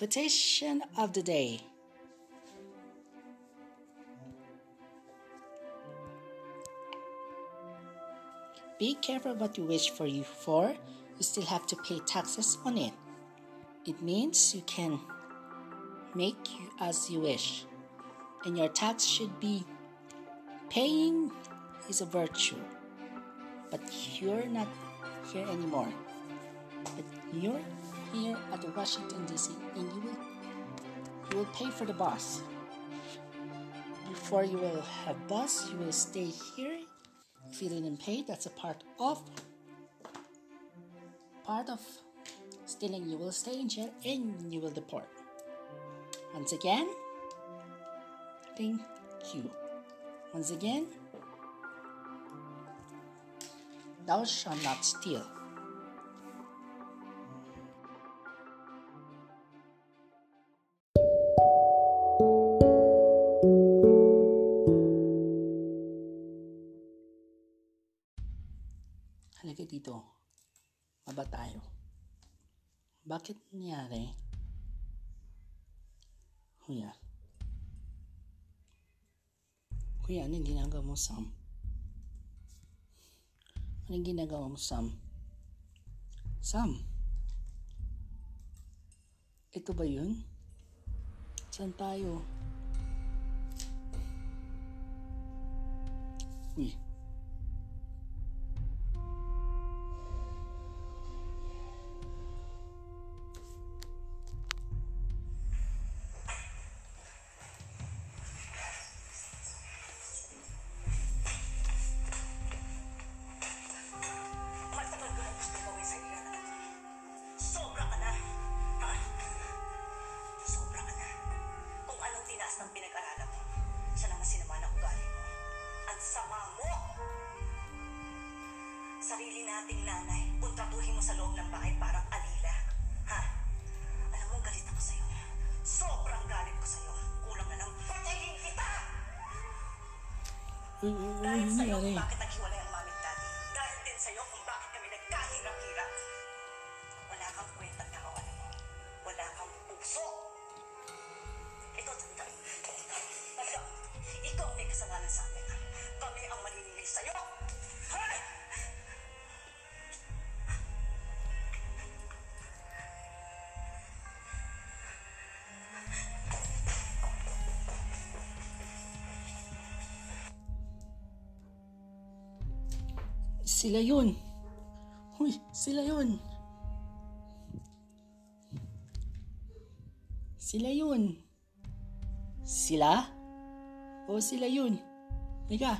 Quotation of the day Be careful what you wish for you for. You still have to pay taxes on it. It means you can make you as you wish. And your tax should be paying is a virtue. But you're not here anymore. But you're here at the Washington DC and you will you will pay for the bus. Before you will have bus, you will stay here if you didn't pay, that's a part of part of stealing. You will stay in jail and you will deport. Once again, thank you. Once again, thou shalt not steal. Dito. Maba tayo. Bakit nangyari? Kuya. Kuya, anong ginagawa mo, Sam? Anong ginagawa mo, Sam? Sam? Ito ba yun? Saan tayo? Uy. Uy, uy, uy, Sila yun. Uy, sila yun. Sila yun. Sila? O sila yun? Halika.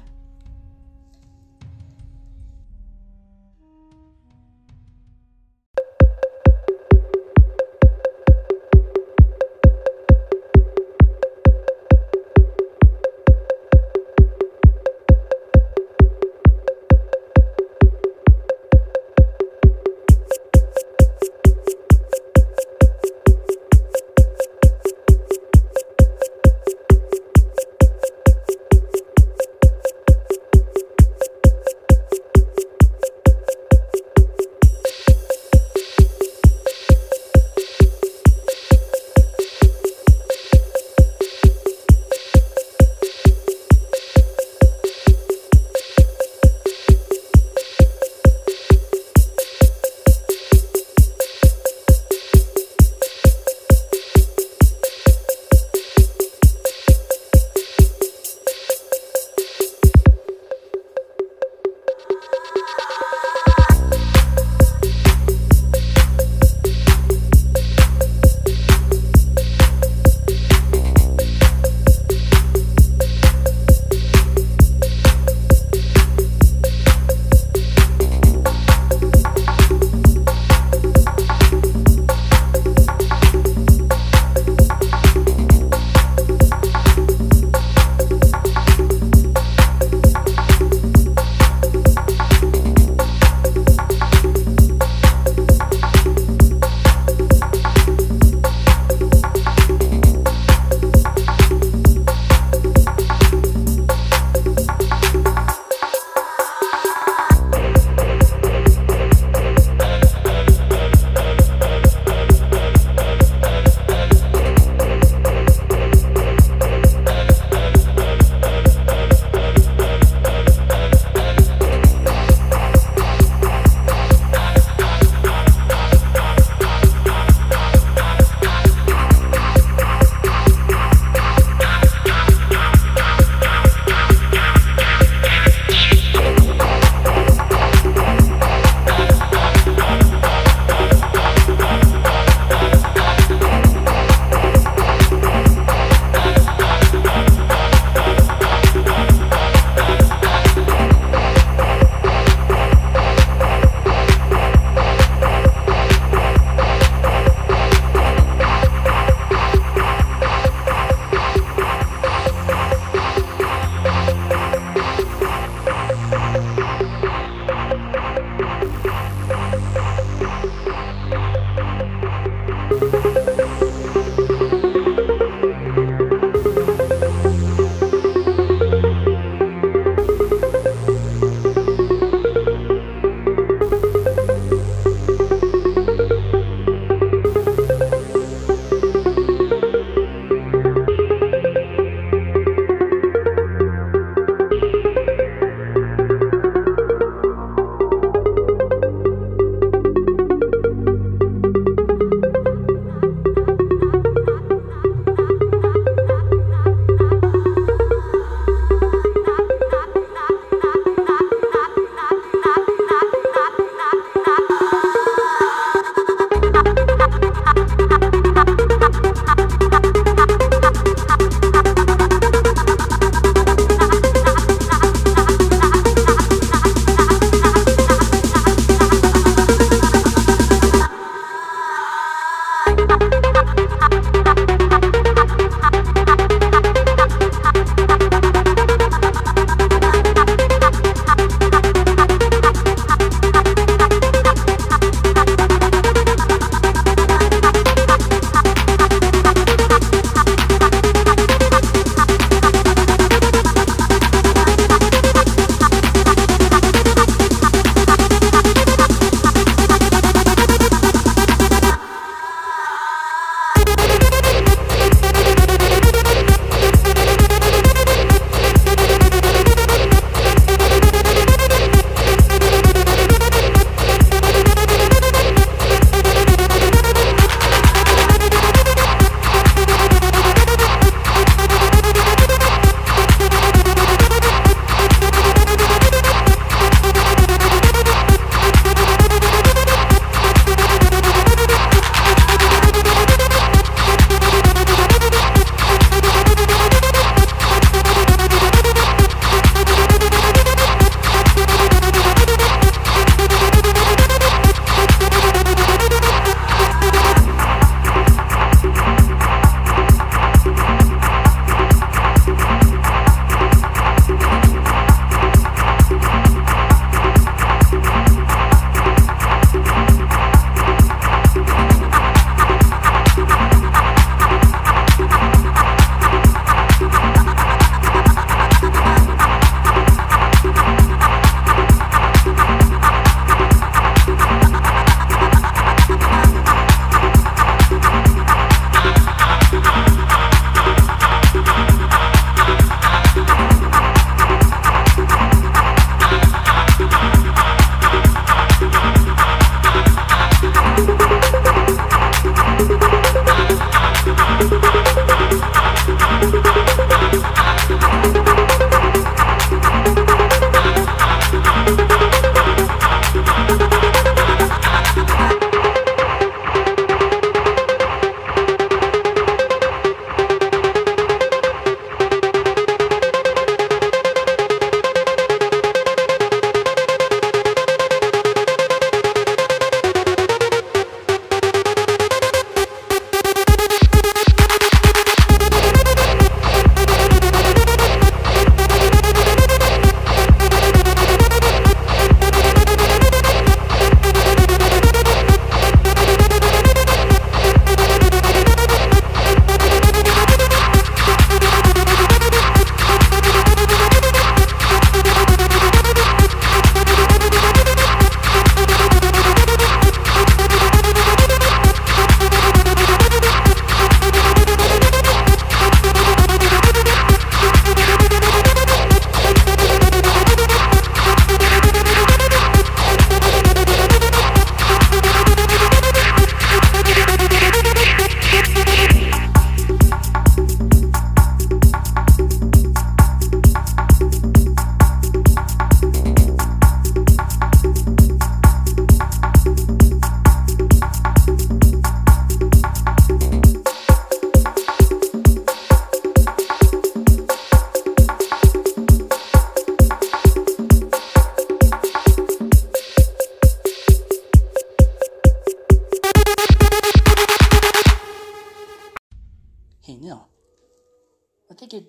I think it...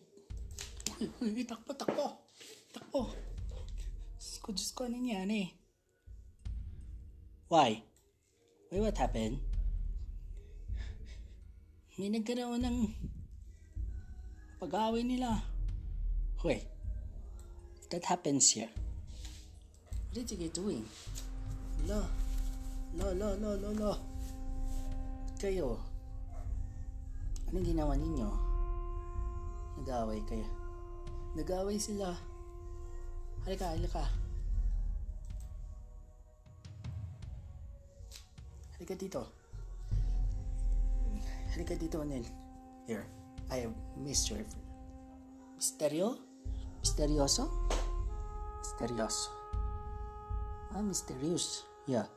Uy, uy, takbo, takbo. Takbo. Diyos ko, Diyos ko, ano nangyari? Why? Why, what happened? May nagkaroon ng pag-aaway nila. Wait. That happens here. What did you guys doing? Lo. Lo, lo, lo, lo, lo. Kayo. Anong ginawa ninyo? Nag-aaway kayo. Nag-aaway sila. Halika, halika. Halika dito. Halika dito, Nel. Here. I have you. Misterio? Misterioso? Misterioso. Ah, mysterious. Yeah.